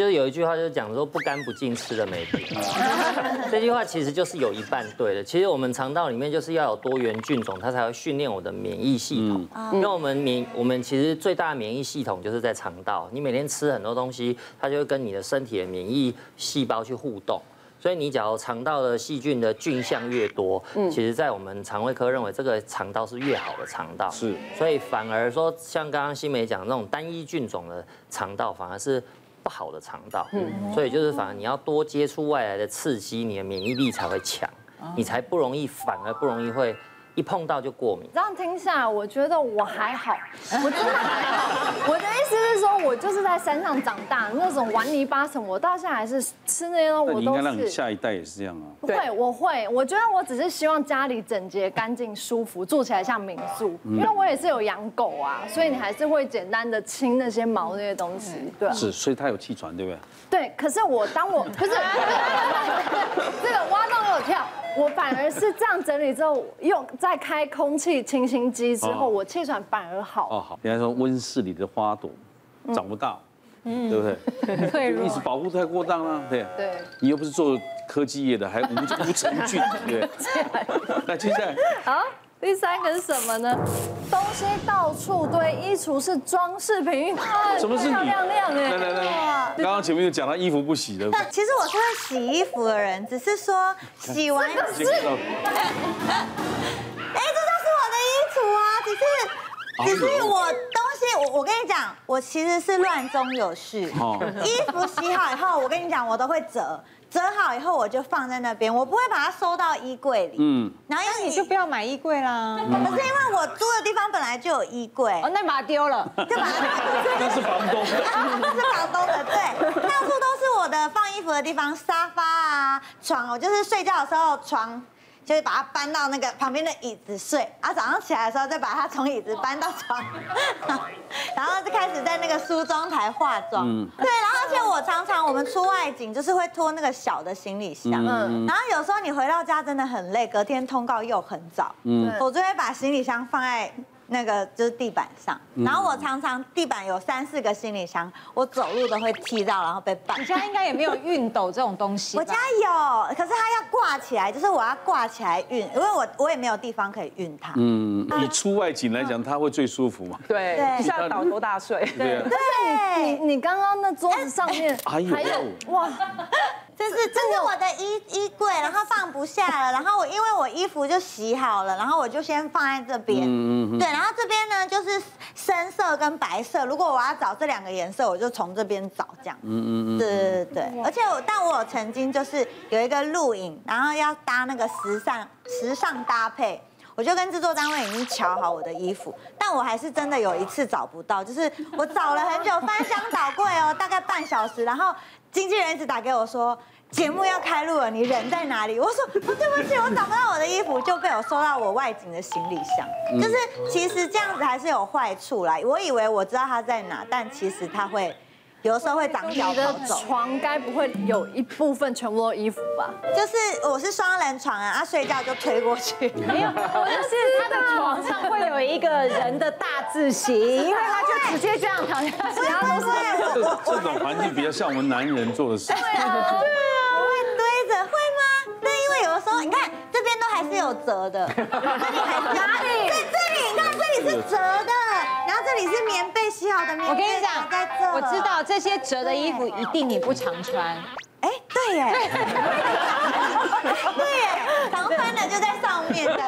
就是有一句话就是讲说不干不净吃了没病，这句话其实就是有一半对的。其实我们肠道里面就是要有多元菌种，它才会训练我的免疫系统。因为我们免我们其实最大的免疫系统就是在肠道，你每天吃很多东西，它就会跟你的身体的免疫细胞去互动。所以你只要肠道的细菌的菌相越多，嗯，其实，在我们肠胃科认为这个肠道是越好的肠道，是。所以反而说，像刚刚新梅讲的那种单一菌种的肠道，反而是不好的肠道。嗯。所以就是反而你要多接触外来的刺激，你的免疫力才会强，你才不容易，反而不容易会。一碰到就过敏，这样听下来，我觉得我还好，我真的还好。我的意思是说，我就是在山上长大，那种玩泥巴什么，我到现在还是吃那些东西。我都是。应该让你下一代也是这样啊？不会，我会。我觉得我只是希望家里整洁、干净、舒服，住起来像民宿。因为我也是有养狗啊，所以你还是会简单的清那些毛那些东西，对啊。是，所以它有气喘，对不对？对，可是我当我不是 这个挖洞给我跳。我反而是这样整理之后，用再开空气清新机之后，我气喘反而好。哦，好。人家说温室里的花朵长不大，嗯，对不对？对，一直保护太过当了，对。对。你又不是做科技业的，还无无成菌，对。那，接下来。好。第三个是什么呢？东西到处堆，衣橱是装饰品，什么是漂？亮亮哎！来来来，刚刚前面有讲到衣服不洗的。其实我是会洗衣服的人，只是说洗完。这是。哎，这就是我的衣橱啊，只是，只是我东西，我我跟你讲，我其实是乱中有序。衣服洗好以后，我跟你讲，我都会折。折好以后我就放在那边，我不会把它收到衣柜里。嗯，然后因为你就不要买衣柜啦。可是因为我租的地方本来就有衣柜，哦，那把它丢了，就把它丢了。那是房东的。那是房东的，对，到处都是我的放衣服的地方，沙发啊，床，我就是睡觉的时候床。就是把它搬到那个旁边的椅子睡，啊，早上起来的时候再把它从椅子搬到床，然后就开始在那个梳妆台化妆。嗯，对，然后而且我常常我们出外景就是会拖那个小的行李箱，嗯，然后有时候你回到家真的很累，隔天通告又很早，嗯，我就会把行李箱放在。那个就是地板上，然后我常常地板有三四个行李箱，我走路都会踢到，然后被绊。你家应该也没有熨斗这种东西。我家有，可是它要挂起来，就是我要挂起来熨，因为我我也没有地方可以熨它。嗯，以出外景来讲，它会最舒服嘛？对，你是要倒多大睡？对，对，你你刚刚那桌子上面还有哇。这是这是我的衣衣柜，然后放不下了，然后我因为我衣服就洗好了，然后我就先放在这边，嗯嗯对，然后这边呢就是深色跟白色，如果我要找这两个颜色，我就从这边找这样，嗯嗯对对对，而且我但我有曾经就是有一个录影，然后要搭那个时尚时尚搭配，我就跟制作单位已经瞧好我的衣服，但我还是真的有一次找不到，就是我找了很久，翻箱倒柜哦，大概半小时，然后。经纪人一直打给我说，节目要开录了，你人在哪里？我说对不起，我找不到我的衣服，就被我收到我外景的行李箱。就是其实这样子还是有坏处啦。我以为我知道他在哪，但其实他会。有的时候会长脚。你的床该不会有一部分全部都衣服吧？就是我是双人床啊，啊睡觉就推过去。没有，我就是他的床上会有一个人的大字型，因为他就直接这样躺下去，然后都是。这种环境比较像我们男人做的事。对啊，对啊，我会堆着，会吗？对，因为有的时候你看这边都还是有折的，这里还是哪里？在这里，你看这里是折的。然后这里是棉被洗好的棉被，我跟你讲，我知道这些折的衣服一定你不常穿。哎，对耶，对耶，常穿的就在上面对。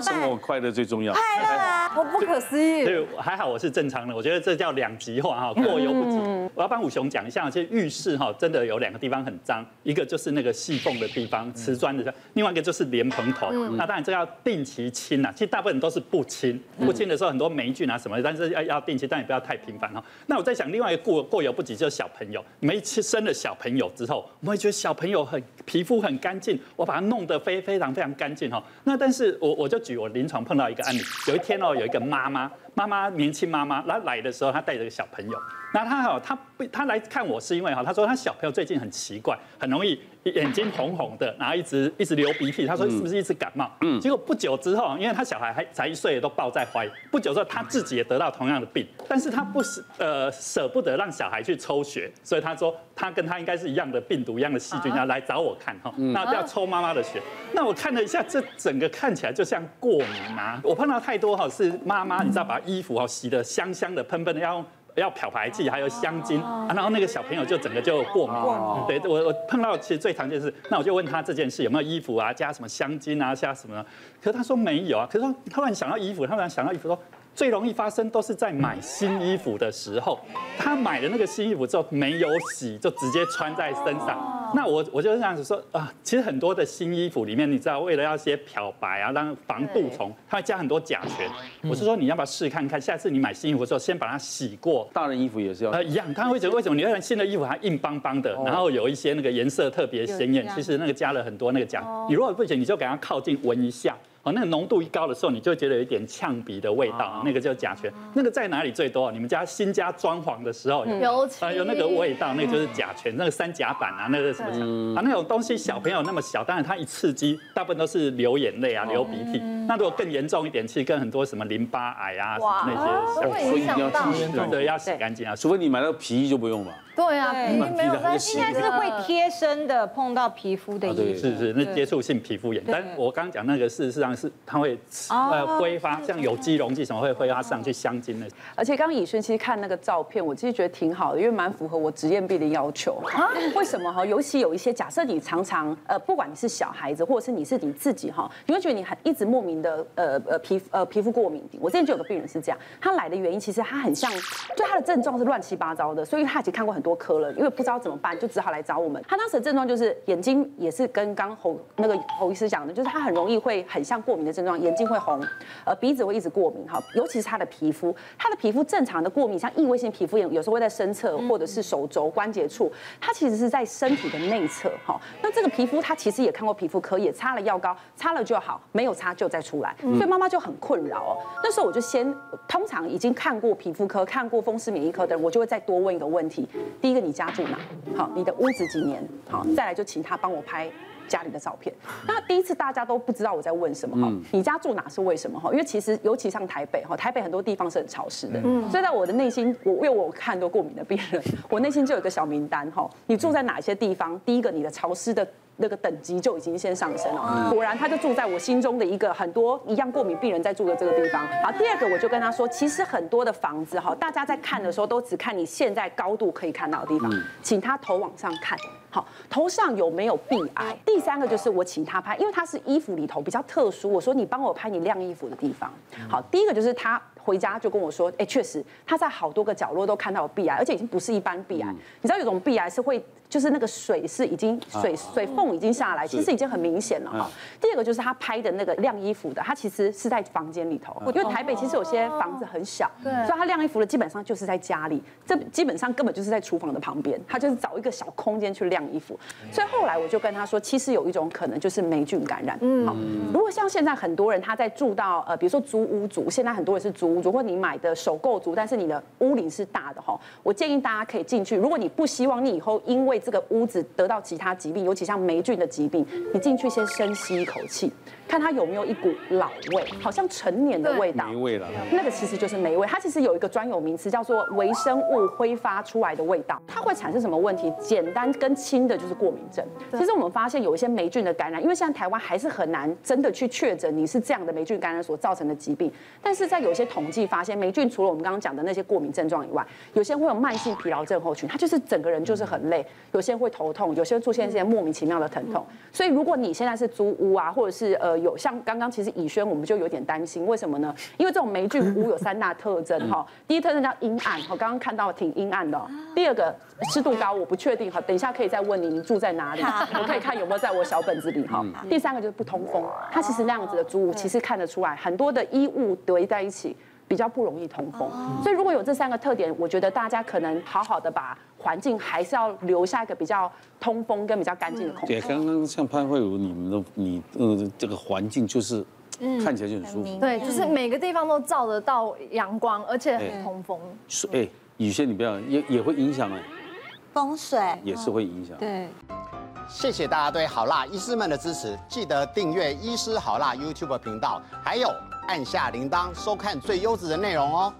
生活快乐最重要。快乐啊，我不可思议。对，还好我是正常的，我觉得这叫两极化哈，过犹不及。我要帮武雄讲一下，其实浴室哈真的有两个地方很脏，一个就是那个细缝的地方，瓷砖的另外一个就是莲蓬头。那当然这要定期清啊，其实大部分都是不清，不清的时候很多霉菌啊什么的，但是要要定期，但也不要太频繁哈。那我在想，另外一个过过犹不及就是小朋友，没生了。小朋友之后，我们会觉得小朋友很皮肤很干净，我把它弄得非非常非常干净哈。那但是我我就举我临床碰到一个案例，有一天哦，有一个妈妈，妈妈年轻妈妈，她来的时候她带着个小朋友，那她好，她不，她来看我是因为哈，她说她小朋友最近很奇怪，很容易 眼睛红红的，然后一直一直流鼻涕。他说是不是一直感冒？嗯。结果不久之后，因为他小孩还才一岁，都抱在怀里。不久之后，他自己也得到同样的病，但是他不舍呃舍不得让小孩去抽血，所以他说他跟他应该是一样的病毒，一样的细菌，要来找我看哈。那要抽妈妈的血。那我看了一下，这整个看起来就像过敏啊。我碰到太多哈，是妈妈，你知道把衣服哈洗得香香的、喷喷的，要用。要漂白剂，还有香精，啊，然后那个小朋友就整个就过敏。哦。对，我我碰到其实最常见的是，那我就问他这件事有没有衣服啊，加什么香精啊，加什么？可是他说没有啊。可是他突然想到衣服，他突然想到衣服说。最容易发生都是在买新衣服的时候，他买了那个新衣服之后没有洗，就直接穿在身上。那我我就这样子说啊，其实很多的新衣服里面，你知道为了要些漂白啊，让防蠹虫，它会加很多甲醛。我是说你要不要试看看，下次你买新衣服的时候先把它洗过。大人衣服也是要呃一样，他会觉得为什么你看新的衣服还硬邦邦的，然后有一些那个颜色特别鲜艳，其实那个加了很多那个甲。你如果不行，你就给它靠近闻一下。哦，那个浓度一高的时候，你就会觉得有一点呛鼻的味道，那个叫甲醛。那个在哪里最多？你们家新家装潢的时候有啊，有那个味道，那个就是甲醛。那个三甲板啊，那个什么啊，那种东西小朋友那么小，当然他一刺激，大部分都是流眼泪啊，流鼻涕。那如果更严重一点，其实跟很多什么淋巴癌啊那些，所以一定要对对，要洗干净啊。除非你买到皮衣就不用吧。对啊，没有，应该是会贴身的，碰到皮肤的衣服。是是，那接触性皮肤炎。但我刚刚讲那个，事实上是它会。呃，挥发像有机溶剂什么会挥发上去香精的。而且刚刚以轩其实看那个照片，我其实觉得挺好的，因为蛮符合我职业病的要求。为什么哈？尤其有一些假设你常常呃，不管你是小孩子，或者是你是你自己哈，你会觉得你很一直莫名的呃呃皮呃皮肤过敏。我之前就有个病人是这样，他来的原因其实他很像，就他的症状是乱七八糟的，所以他已经看过很多科了，因为不知道怎么办，就只好来找我们。他当时的症状就是眼睛也是跟刚侯那个侯医师讲的，就是他很容易会很像过敏的症状，眼睛。会红，呃，鼻子会一直过敏哈，尤其是他的皮肤，他的皮肤正常的过敏，像异位性皮肤炎，有时候会在身侧或者是手肘关节处，它其实是在身体的内侧哈。那这个皮肤，他其实也看过皮肤科，也擦了药膏，擦了就好，没有擦就再出来，所以妈妈就很困扰哦。那时候我就先，通常已经看过皮肤科、看过风湿免疫科的人，我就会再多问一个问题：第一个，你家住哪？好，你的屋子几年？好，再来就请他帮我拍。家里的照片，那第一次大家都不知道我在问什么哈，你家住哪是为什么哈？因为其实尤其像台北哈，台北很多地方是很潮湿的，所以在我的内心，我因为我看多过敏的病人，我内心就有一个小名单哈，你住在哪些地方？第一个，你的潮湿的那个等级就已经先上升了，果然他就住在我心中的一个很多一样过敏病人在住的这个地方。好，第二个我就跟他说，其实很多的房子哈，大家在看的时候都只看你现在高度可以看到的地方，请他头往上看。好，头上有没有壁癌？第三个就是我请他拍，因为他是衣服里头比较特殊，我说你帮我拍你晾衣服的地方。好，第一个就是他回家就跟我说，哎，确实他在好多个角落都看到有壁癌，而且已经不是一般壁癌。你知道有种壁癌是会。就是那个水是已经水水缝已经下来，其实已经很明显了哈。第二个就是他拍的那个晾衣服的，他其实是在房间里头，因为台北其实有些房子很小，所以他晾衣服的基本上就是在家里，这基本上根本就是在厨房的旁边，他就是找一个小空间去晾衣服。所以后来我就跟他说，其实有一种可能就是霉菌感染。嗯，如果像现在很多人他在住到呃，比如说租屋族，现在很多人是租屋族，或你买的首购族，但是你的屋龄是大的哈，我建议大家可以进去。如果你不希望你以后因为这个屋子得到其他疾病，尤其像霉菌的疾病，你进去先深吸一口气，看它有没有一股老味，好像成年的味道。霉味了。那个其实就是霉味，它其实有一个专有名词叫做微生物挥发出来的味道。它会产生什么问题？简单跟轻的就是过敏症。其实我们发现有一些霉菌的感染，因为现在台湾还是很难真的去确诊你是这样的霉菌感染所造成的疾病。但是在有些统计发现，霉菌除了我们刚刚讲的那些过敏症状以外，有些会有慢性疲劳症候群，它就是整个人就是很累，有些人会。头痛，有些人出现一些莫名其妙的疼痛，所以如果你现在是租屋啊，或者是呃有像刚刚其实以轩我们就有点担心，为什么呢？因为这种霉菌屋有三大特征哈，第一特征叫阴暗，我刚刚看到挺阴暗的。第二个湿度高，我不确定哈，等一下可以再问你，你住在哪里？我可以看有没有在我小本子里哈。第三个就是不通风，它其实那样子的租屋其实看得出来，很多的衣物堆在一起。比较不容易通风。所以如果有这三个特点我觉得大家可能好好的把环境还是要留下一个比较通风跟比较干净的空姐刚刚像潘慧茹你们的你呃这个环境就是看起来就很舒服。对就是每个地方都照得到阳光而且很通风。所以雨轩你不要也也会影响啊。风水。也是会影响。对。谢谢大家对好辣医师们的支持记得订阅医师好辣 youtube 频道还有按下铃铛收看最优质的内容哦。